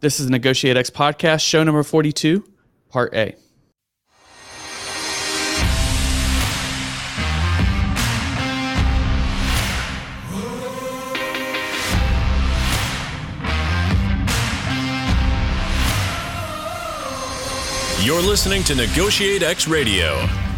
This is Negotiate X podcast, show number 42, part A. You're listening to Negotiate X Radio,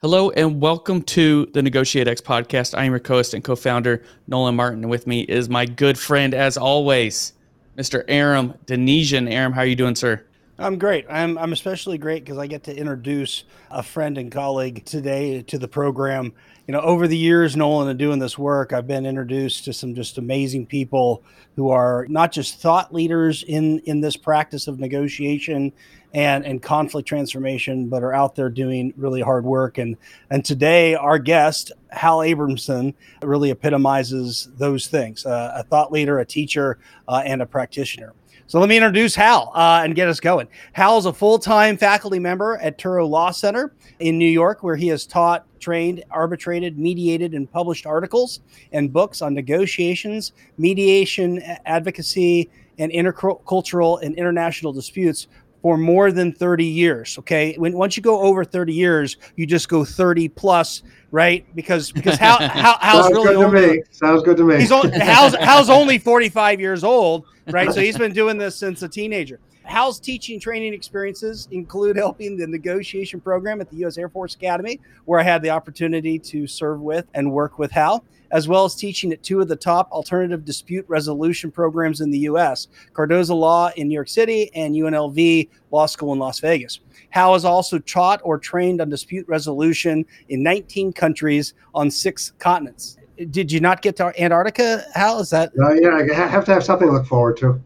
Hello and welcome to the Negotiate X podcast. I am your co-host and co-founder Nolan Martin, with me is my good friend, as always, Mr. Aram Donigian. Aram, how are you doing, sir? I'm great. I'm I'm especially great because I get to introduce a friend and colleague today to the program. You know, over the years, Nolan, and doing this work, I've been introduced to some just amazing people who are not just thought leaders in in this practice of negotiation and and conflict transformation, but are out there doing really hard work. And and today, our guest Hal Abramson really epitomizes those things: uh, a thought leader, a teacher, uh, and a practitioner. So let me introduce Hal uh, and get us going. Hal is a full-time faculty member at Touro Law Center in New York, where he has taught, trained, arbitrated, mediated, and published articles and books on negotiations, mediation, advocacy, and intercultural and international disputes for more than 30 years. Okay. When once you go over 30 years, you just go 30 plus, right? Because because how how Hal's Sounds really good to me. Sounds good to me. He's only, Hal's, Hal's only 45 years old, right? So he's been doing this since a teenager. Hal's teaching training experiences include helping the negotiation program at the U.S. Air Force Academy, where I had the opportunity to serve with and work with Hal, as well as teaching at two of the top alternative dispute resolution programs in the U.S. Cardozo Law in New York City and UNLV Law School in Las Vegas. Hal has also taught or trained on dispute resolution in 19 countries on six continents. Did you not get to Antarctica, Hal? Is that Uh, yeah, I have to have something to look forward to.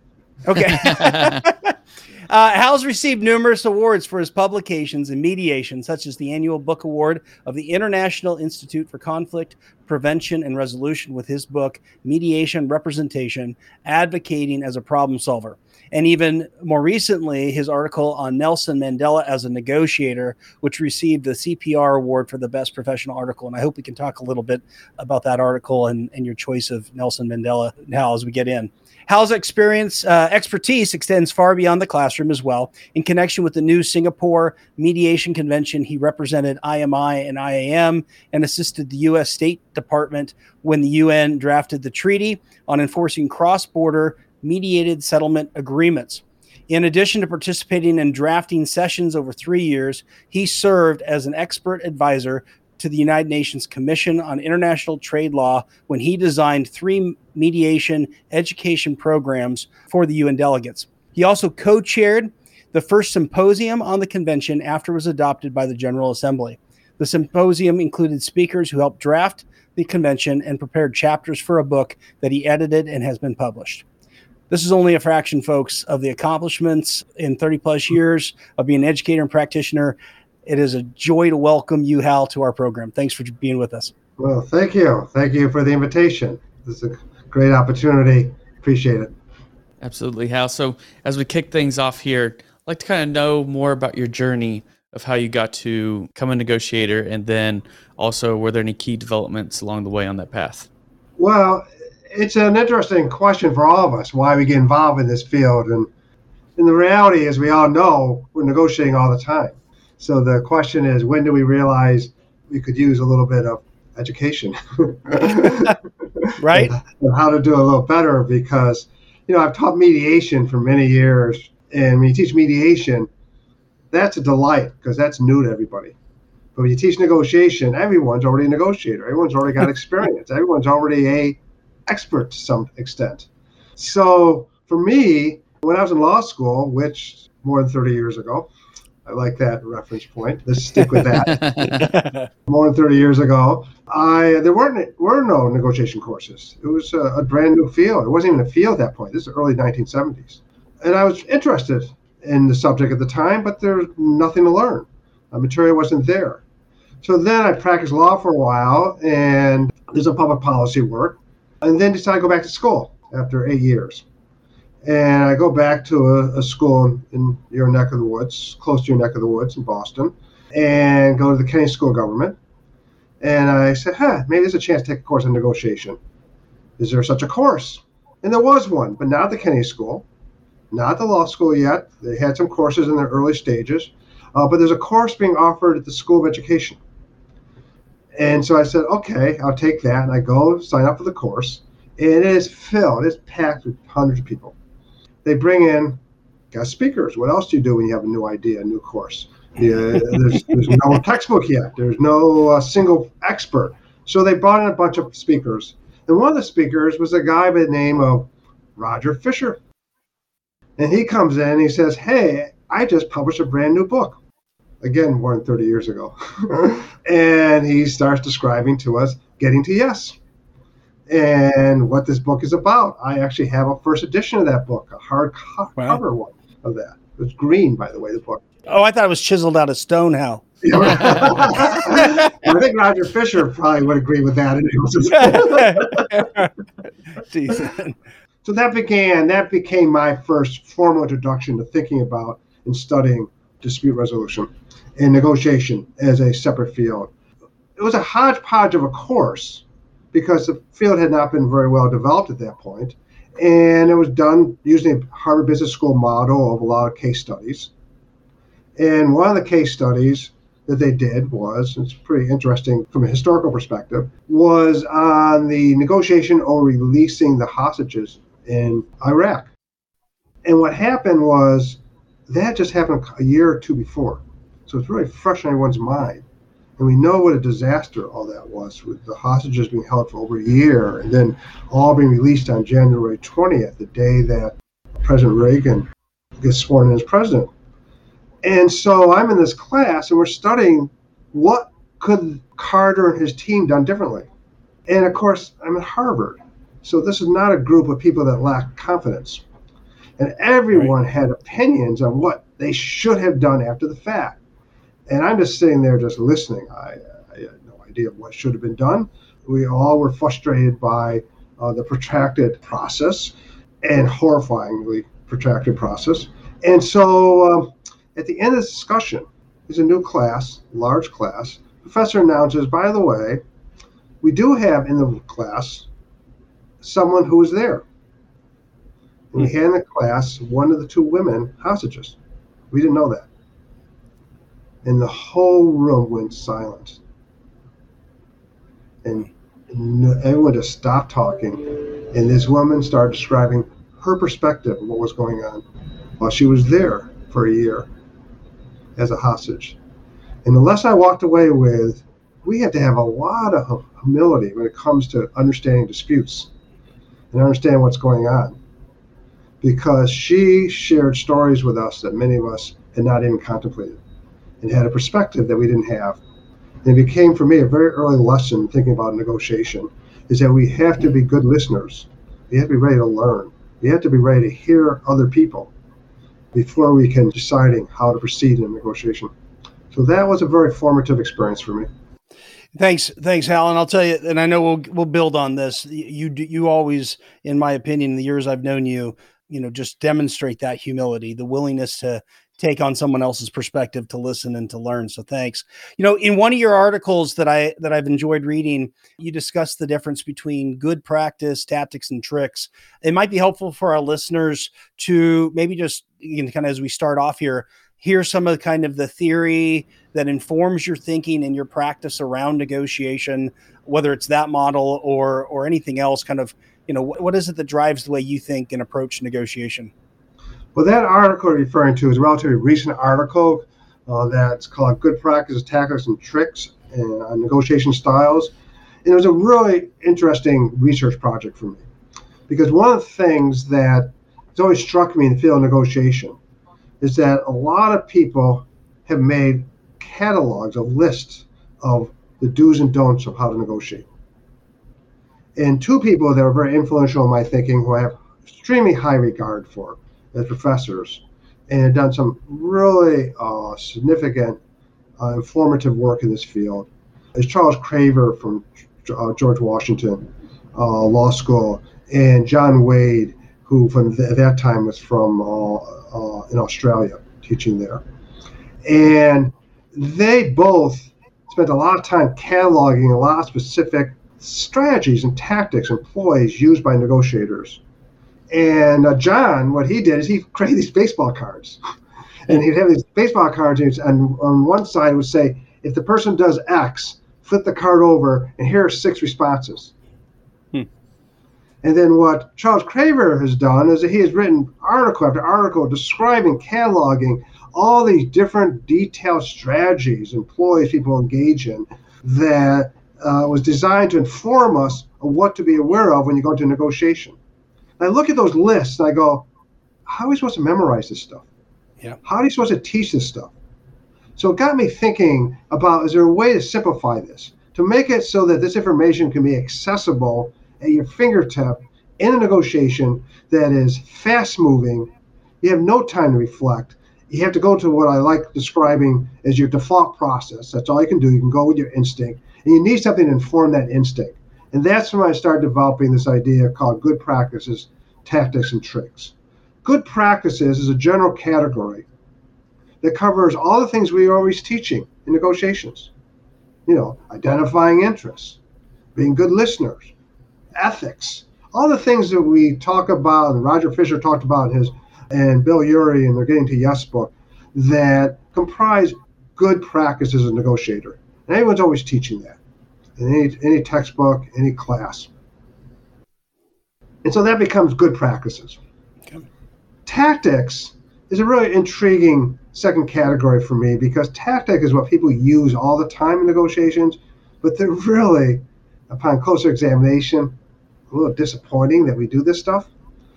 okay? Uh, Hal's received numerous awards for his publications in mediation, such as the annual book award of the International Institute for Conflict Prevention and Resolution with his book, Mediation Representation Advocating as a Problem Solver. And even more recently, his article on Nelson Mandela as a negotiator, which received the CPR award for the best professional article. And I hope we can talk a little bit about that article and, and your choice of Nelson Mandela now as we get in. Hal's experience, uh, expertise extends far beyond the classroom as well. In connection with the new Singapore Mediation Convention, he represented IMI and IAM and assisted the U.S. State Department when the UN drafted the treaty on enforcing cross border mediated settlement agreements. In addition to participating in drafting sessions over three years, he served as an expert advisor to the United Nations Commission on International Trade Law when he designed three mediation education programs for the UN delegates. He also co chaired the first symposium on the convention after it was adopted by the General Assembly. The symposium included speakers who helped draft the convention and prepared chapters for a book that he edited and has been published. This is only a fraction, folks, of the accomplishments in 30 plus years of being an educator and practitioner. It is a joy to welcome you, Hal, to our program. Thanks for being with us. Well, thank you. Thank you for the invitation. This is a great opportunity. Appreciate it. Absolutely, Hal. So, as we kick things off here, I'd like to kind of know more about your journey of how you got to become a negotiator, and then also were there any key developments along the way on that path? Well, it's an interesting question for all of us why we get involved in this field. And, and the reality is, we all know we're negotiating all the time. So the question is, when do we realize we could use a little bit of education? Right? and how to do a little better because you know I've taught mediation for many years, and when you teach mediation, that's a delight because that's new to everybody. But when you teach negotiation, everyone's already a negotiator. Everyone's already got experience. Everyone's already a expert to some extent. So for me, when I was in law school, which more than 30 years ago, I like that reference point. Let's stick with that. more than 30 years ago, I there weren't were no negotiation courses. It was a, a brand new field. It wasn't even a field at that point. This is early 1970s, and I was interested in the subject at the time, but there was nothing to learn. The material wasn't there. So then I practiced law for a while and did some public policy work, and then decided to go back to school after eight years. And I go back to a, a school in your neck of the woods, close to your neck of the woods in Boston, and go to the Kennedy School of Government. And I said, huh, maybe there's a chance to take a course in negotiation. Is there such a course? And there was one, but not the Kennedy School, not the law school yet. They had some courses in their early stages, uh, but there's a course being offered at the School of Education. And so I said, okay, I'll take that. And I go sign up for the course. And it is filled, it's packed with hundreds of people. They bring in guest speakers. What else do you do when you have a new idea, a new course? Yeah, there's, there's no textbook yet. There's no uh, single expert. So they brought in a bunch of speakers. And one of the speakers was a guy by the name of Roger Fisher. And he comes in and he says, Hey, I just published a brand new book. Again, more than 30 years ago. and he starts describing to us getting to yes and what this book is about. I actually have a first edition of that book, a hard co- wow. cover one of that. It's green, by the way, the book. Oh, I thought it was chiseled out of stone, Hal. I think Roger Fisher probably would agree with that. so that began, that became my first formal introduction to thinking about and studying dispute resolution and negotiation as a separate field. It was a hodgepodge of a course because the field had not been very well developed at that point. And it was done using a Harvard Business School model of a lot of case studies. And one of the case studies that they did was, it's pretty interesting from a historical perspective, was on the negotiation over releasing the hostages in Iran. And what happened was that just happened a year or two before. So it's really fresh in everyone's mind. And we know what a disaster all that was with the hostages being held for over a year and then all being released on January 20th, the day that President Reagan gets sworn in as president. And so I'm in this class and we're studying what could Carter and his team done differently. And of course, I'm at Harvard. So this is not a group of people that lack confidence. And everyone right. had opinions on what they should have done after the fact. And I'm just sitting there just listening. I, I had no idea what should have been done. We all were frustrated by uh, the protracted process and horrifyingly protracted process. And so uh, at the end of the discussion, is a new class, large class. Professor announces, by the way, we do have in the class someone who was there. And we had in the class one of the two women hostages. We didn't know that and the whole room went silent. And everyone just stopped talking, and this woman started describing her perspective of what was going on while she was there for a year as a hostage. And the lesson I walked away with, we have to have a lot of humility when it comes to understanding disputes and understand what's going on. Because she shared stories with us that many of us had not even contemplated and had a perspective that we didn't have. And it became for me a very early lesson thinking about negotiation is that we have to be good listeners. We have to be ready to learn. We have to be ready to hear other people before we can deciding how to proceed in a negotiation. So that was a very formative experience for me. Thanks, thanks, Hal. And I'll tell you, and I know we'll we'll build on this. You you always, in my opinion, in the years I've known you, you know, just demonstrate that humility, the willingness to take on someone else's perspective to listen and to learn. So thanks. You know, in one of your articles that I that I've enjoyed reading, you discuss the difference between good practice, tactics, and tricks. It might be helpful for our listeners to maybe just you know, kind of as we start off here, hear some of the kind of the theory that informs your thinking and your practice around negotiation, whether it's that model or or anything else. Kind of, you know, what is it that drives the way you think and approach negotiation? Well, that article you're referring to is a relatively recent article uh, that's called Good Practices, Tactics, and Tricks and uh, Negotiation Styles. And it was a really interesting research project for me because one of the things that has always struck me in the field of negotiation is that a lot of people have made catalogs, of lists of the do's and don'ts of how to negotiate. And two people that were very influential in my thinking who I have extremely high regard for as professors and had done some really uh, significant uh, informative work in this field is Charles Craver from uh, George Washington uh, Law School and John Wade, who from th- at that time was from uh, uh, in Australia teaching there, and they both spent a lot of time cataloging a lot of specific strategies and tactics ploys used by negotiators. And uh, John, what he did is he created these baseball cards. And he'd have these baseball cards, and on one side would say, if the person does X, flip the card over, and here are six responses. Hmm. And then what Charles Craver has done is that he has written article after article describing, cataloging all these different detailed strategies and ploys people engage in that uh, was designed to inform us of what to be aware of when you go into negotiation. And I look at those lists and I go, how are we supposed to memorize this stuff? Yeah. How are you supposed to teach this stuff? So it got me thinking about is there a way to simplify this, to make it so that this information can be accessible at your fingertip in a negotiation that is fast moving. You have no time to reflect. You have to go to what I like describing as your default process. That's all you can do. You can go with your instinct, and you need something to inform that instinct. And that's when I started developing this idea called good practices, tactics, and tricks. Good practices is a general category that covers all the things we are always teaching in negotiations. You know, identifying interests, being good listeners, ethics, all the things that we talk about, and Roger Fisher talked about in his, and Bill Ury and they're getting to Yes book, that comprise good practices as a negotiator. And everyone's always teaching that in any, any textbook, any class. And so that becomes good practices. Okay. Tactics is a really intriguing second category for me because tactic is what people use all the time in negotiations, but they're really, upon closer examination, a little disappointing that we do this stuff.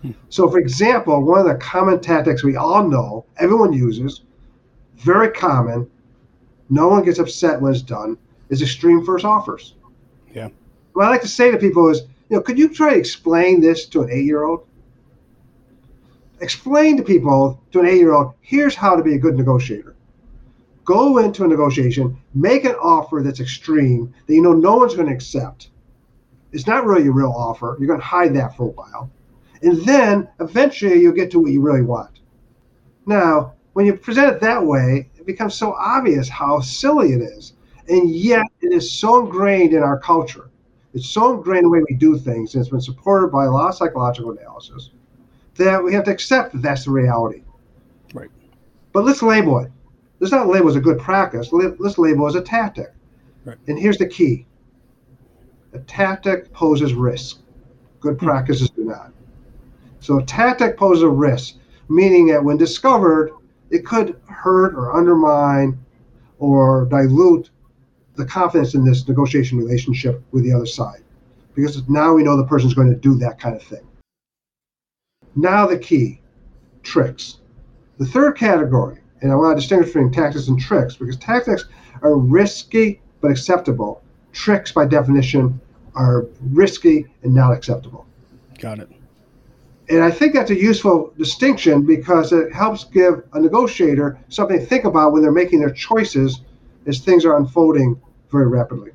Hmm. So, for example, one of the common tactics we all know, everyone uses, very common, no one gets upset when it's done, is extreme first offers. Yeah. What I like to say to people is, you know, could you try to explain this to an eight year old? explain to people, to an eight year old, here's how to be a good negotiator. Go into a negotiation, make an offer that's extreme that you know no one's going to accept. It's not really a real offer. You're going to hide that for a while. And then eventually you'll get to what you really want. Now, when you present it that way, it becomes so obvious how silly it is. And yet it is so ingrained in our culture. It's so ingrained in the way we do things, and it's been supported by a lot of psychological analysis that we have to accept that that's the reality. Right. But let's label it. Let's not label as a good practice. Let's label as a tactic. Right. And here's the key: a tactic poses risk. Good hmm. practices do not. So a tactic poses a risk, meaning that when discovered, it could hurt or undermine or dilute the confidence in this negotiation relationship with the other side. Because now we know the person's going to do that kind of thing. Now the key, tricks. The third category, and I want to distinguish between tactics and tricks because tactics are risky but acceptable. Tricks, by definition, are risky and not acceptable. Got it. And I think that's a useful distinction because it helps give a negotiator something to think about when they're making their choices as things are unfolding very rapidly.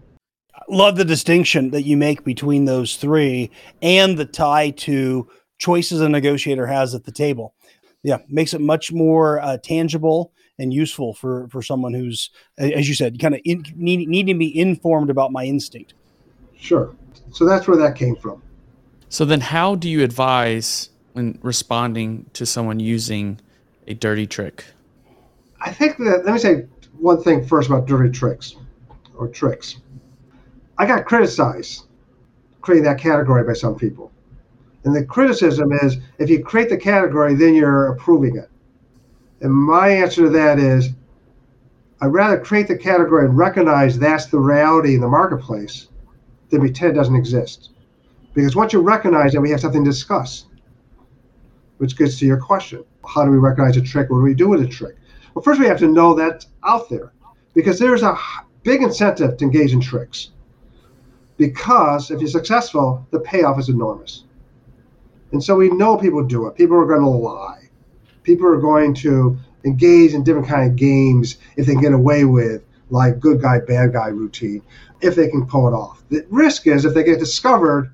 Love the distinction that you make between those three and the tie to choices a negotiator has at the table. Yeah, makes it much more uh, tangible and useful for for someone who's, as you said, kind of in, need, need to be informed about my instinct. Sure. So that's where that came from. So then, how do you advise when responding to someone using a dirty trick? I think that let me say one thing first about dirty tricks or tricks. I got criticized creating that category by some people. And the criticism is if you create the category, then you're approving it. And my answer to that is I'd rather create the category and recognize that's the reality in the marketplace than pretend it doesn't exist. Because once you recognize it, we have something to discuss, which gets to your question. How do we recognize a trick? What do we do with a trick? Well, first we have to know that's out there because there's a big incentive to engage in tricks. Because if you're successful, the payoff is enormous. And so we know people do it. People are going to lie. People are going to engage in different kind of games if they get away with like good guy, bad guy routine if they can pull it off. The risk is if they get discovered,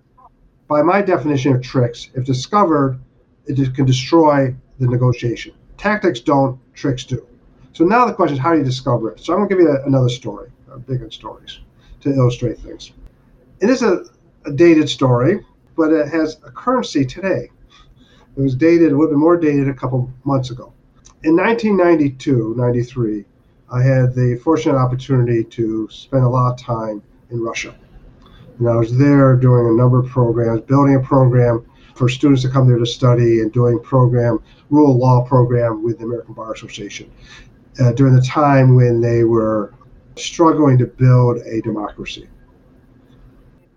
by my definition of tricks, if discovered, it can destroy the negotiation. Tactics don't, tricks do. So now the question is how do you discover it? So I'm going to give you a, another story, uh, big stories, to illustrate things. It is a, a dated story, but it has a currency today. It was dated, a little bit more dated a couple months ago. In 1992, 93, I had the fortunate opportunity to spend a lot of time in Russia. And I was there doing a number of programs, building a program for students to come there to study and doing program, rule of law program with the American Bar Association uh, during the time when they were struggling to build a democracy.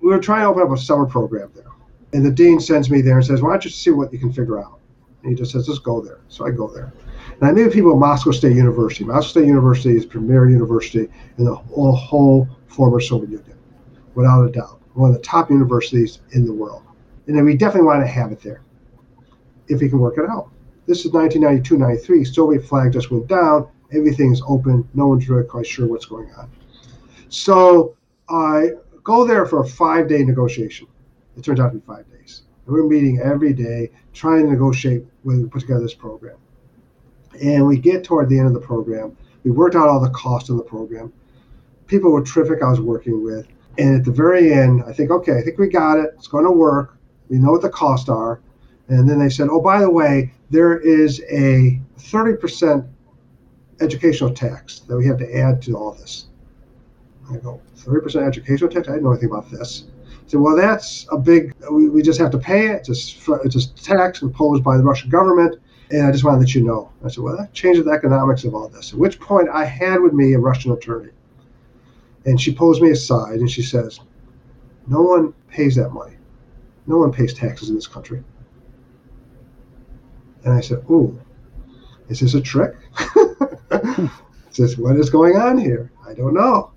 We were trying to open up a summer program there. And the dean sends me there and says, Why don't you see what you can figure out? And he just says, Let's go there. So I go there. And I knew people at Moscow State University. Moscow State University is premier university in the whole, whole former Soviet Union, without a doubt. One of the top universities in the world. And then we definitely want to have it there if we can work it out. This is 1992 93. Soviet flag just went down. Everything's open. No one's really quite sure what's going on. So I go there for a five day negotiation. It turns out to be five days. We're meeting every day, trying to negotiate when we put together this program. And we get toward the end of the program. We worked out all the cost of the program. People were terrific I was working with. And at the very end, I think, okay, I think we got it. It's going to work. We know what the costs are. And then they said, oh, by the way, there is a 30% educational tax that we have to add to all this. I go, 30% educational tax? I didn't know anything about this. I said, well, that's a big, we, we just have to pay it. It's a, it's a tax imposed by the Russian government. And I just want to let you know. I said, well, that changes the economics of all this. At which point I had with me a Russian attorney. And she pulls me aside and she says, no one pays that money. No one pays taxes in this country. And I said, ooh, is this a trick? says, what is going on here? I don't know.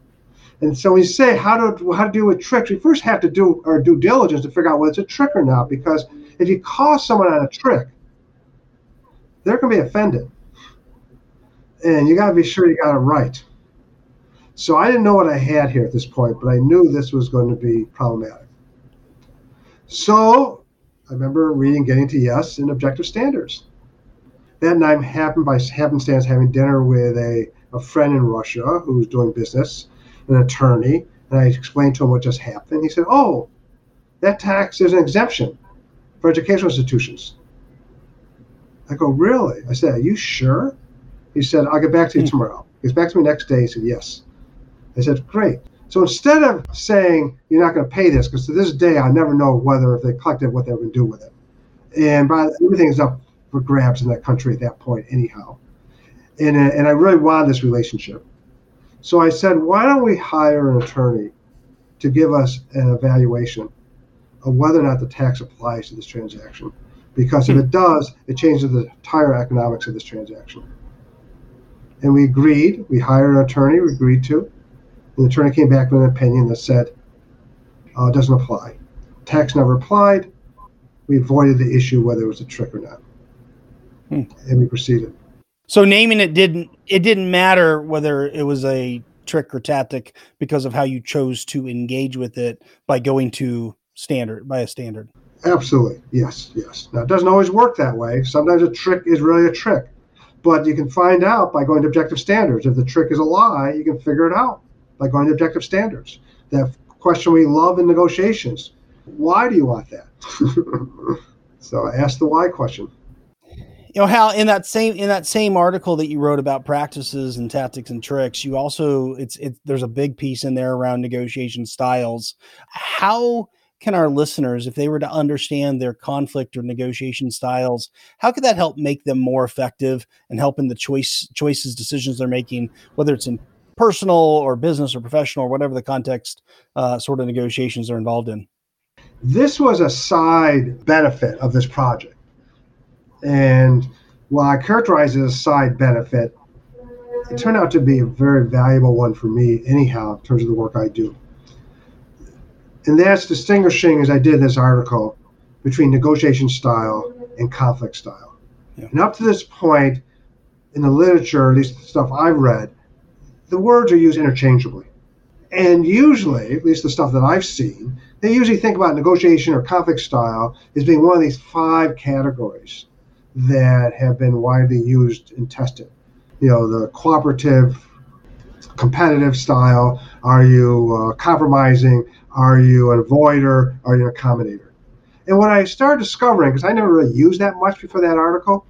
And so we say how to how to deal with tricks. We first have to do our due diligence to figure out whether it's a trick or not. Because if you call someone on a trick, they're going to be offended, and you got to be sure you got it right. So I didn't know what I had here at this point, but I knew this was going to be problematic. So I remember reading Getting to Yes and Objective Standards. That night happened by happenstance having dinner with a, a friend in Russia who was doing business, an attorney, and I explained to him what just happened. He said, Oh, that tax is an exemption for educational institutions. I go, Really? I said, Are you sure? He said, I'll get back to you hmm. tomorrow. He gets back to me next day. He said, Yes. I said, Great. So instead of saying you're not going to pay this, because to this day I never know whether if they collected what they were going to do with it, and by everything's up for grabs in that country at that point, anyhow. And, uh, and I really wanted this relationship. So I said, why don't we hire an attorney to give us an evaluation of whether or not the tax applies to this transaction? Because if it does, it changes the entire economics of this transaction. And we agreed, we hired an attorney, we agreed to. And the attorney came back with an opinion that said uh, it doesn't apply. Tax never applied. We avoided the issue whether it was a trick or not hmm. and we proceeded. So naming it didn't it didn't matter whether it was a trick or tactic because of how you chose to engage with it by going to standard by a standard. Absolutely. Yes, yes. Now it doesn't always work that way. Sometimes a trick is really a trick. But you can find out by going to objective standards. If the trick is a lie, you can figure it out going to objective standards. That question we love in negotiations. Why do you want that? so ask the why question you know how in that same in that same article that you wrote about practices and tactics and tricks you also it's it there's a big piece in there around negotiation styles how can our listeners if they were to understand their conflict or negotiation styles how could that help make them more effective and help in the choice choices decisions they're making whether it's in personal or business or professional or whatever the context uh, sort of negotiations are involved in this was a side benefit of this project and while I characterize it as a side benefit, it turned out to be a very valuable one for me, anyhow, in terms of the work I do. And that's distinguishing, as I did in this article, between negotiation style and conflict style. Yeah. And up to this point, in the literature, at least the stuff I've read, the words are used interchangeably. And usually, at least the stuff that I've seen, they usually think about negotiation or conflict style as being one of these five categories that have been widely used and tested. You know, the cooperative, competitive style. Are you uh, compromising? Are you an avoider? Are you an accommodator? And what I started discovering, because I never really used that much before that article,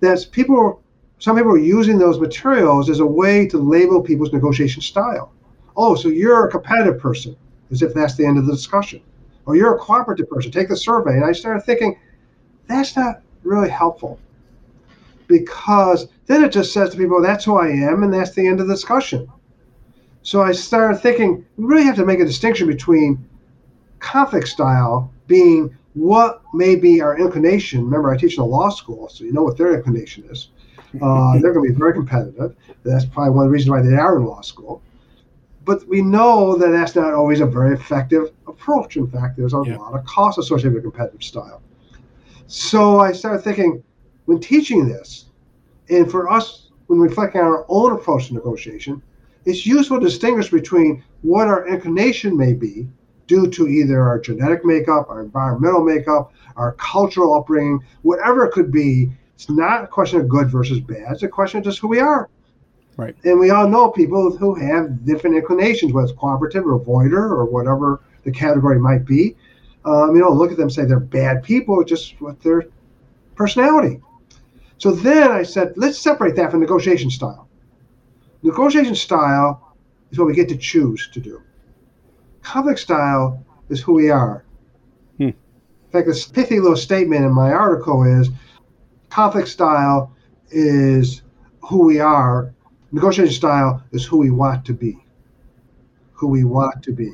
that people, some people are using those materials as a way to label people's negotiation style. Oh, so you're a competitive person, as if that's the end of the discussion. Or you're a cooperative person. Take the survey. And I started thinking, that's not really helpful. Because then it just says to people, that's who I am, and that's the end of the discussion. So I started thinking, we really have to make a distinction between conflict style being what may be our inclination. Remember, I teach in a law school, so you know what their inclination is. Uh, they're going to be very competitive. That's probably one of the reasons why they are in law school. But we know that that's not always a very effective approach. In fact, there's a yeah. lot of costs associated with a competitive style. So I started thinking, when teaching this, and for us, when reflecting on our own approach to negotiation, it's useful to distinguish between what our inclination may be due to either our genetic makeup, our environmental makeup, our cultural upbringing, whatever it could be. It's not a question of good versus bad. It's a question of just who we are. Right. And we all know people who have different inclinations, whether it's cooperative or avoider or whatever the category might be. Um, you don't look at them and say they're bad people, just with their personality. So then I said, let's separate that from negotiation style. Negotiation style is what we get to choose to do. Conflict style is who we are. Hmm. In fact, this pithy little statement in my article is conflict style is who we are negotiation style is who we want to be. Who we want to be.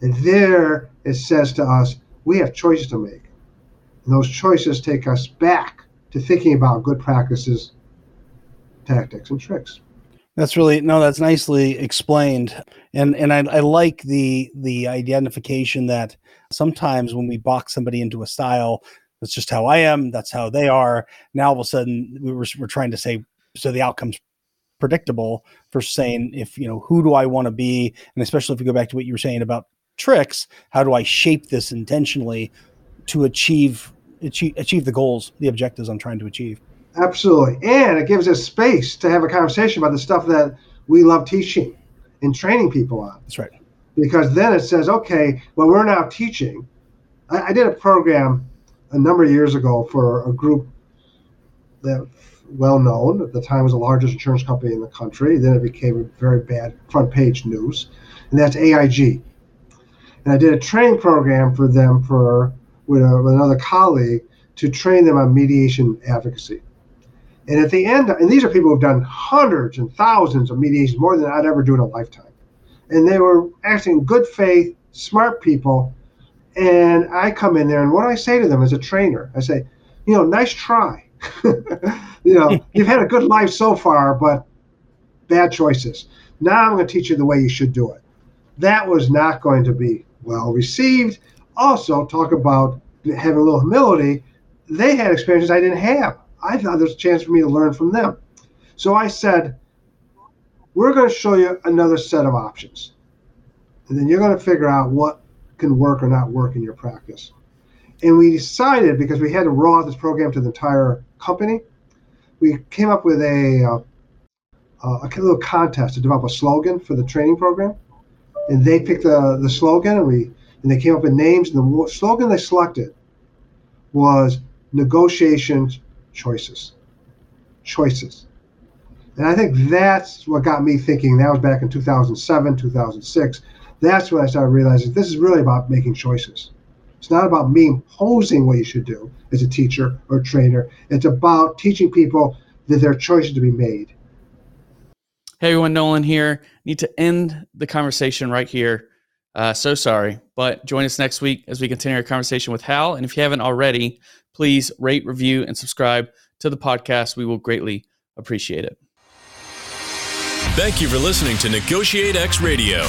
And there it says to us, we have choices to make. And those choices take us back to thinking about good practices, tactics, and tricks. That's really no, that's nicely explained. And and I, I like the the identification that sometimes when we box somebody into a style, that's just how I am, that's how they are. Now all of a sudden we were, we're trying to say so the outcome's predictable for saying mm-hmm. if you know who do I want to be, and especially if you go back to what you were saying about tricks, how do I shape this intentionally to achieve achieve, achieve the goals, the objectives I'm trying to achieve. Absolutely, and it gives us space to have a conversation about the stuff that we love teaching and training people on. That's right. Because then it says, okay, well, we're now teaching. I, I did a program a number of years ago for a group that well known. At the time, was the largest insurance company in the country. Then it became very bad front page news, and that's AIG. And I did a training program for them for with, a, with another colleague to train them on mediation advocacy. And at the end, and these are people who've done hundreds and thousands of mediations, more than I'd ever do in a lifetime. And they were acting good faith, smart people. And I come in there, and what I say to them as a trainer, I say, you know, nice try. you know, you've had a good life so far, but bad choices. Now I'm going to teach you the way you should do it. That was not going to be well received. Also, talk about having a little humility. They had experiences I didn't have. I thought there's a chance for me to learn from them. So I said, we're going to show you another set of options. And then you're going to figure out what can work or not work in your practice. And we decided, because we had to roll out this program to the entire company, we came up with a, uh, a little contest to develop a slogan for the training program. And they picked the, the slogan, and we and they came up with names. And the slogan they selected was negotiations choices. Choices. And I think that's what got me thinking. That was back in 2007, 2006. That's when I started realizing this is really about making choices. It's not about me imposing what you should do as a teacher or trainer. It's about teaching people that there are choices to be made. Hey everyone, Nolan here. Need to end the conversation right here. Uh, so sorry, but join us next week as we continue our conversation with Hal. And if you haven't already, please rate, review, and subscribe to the podcast. We will greatly appreciate it. Thank you for listening to Negotiate X Radio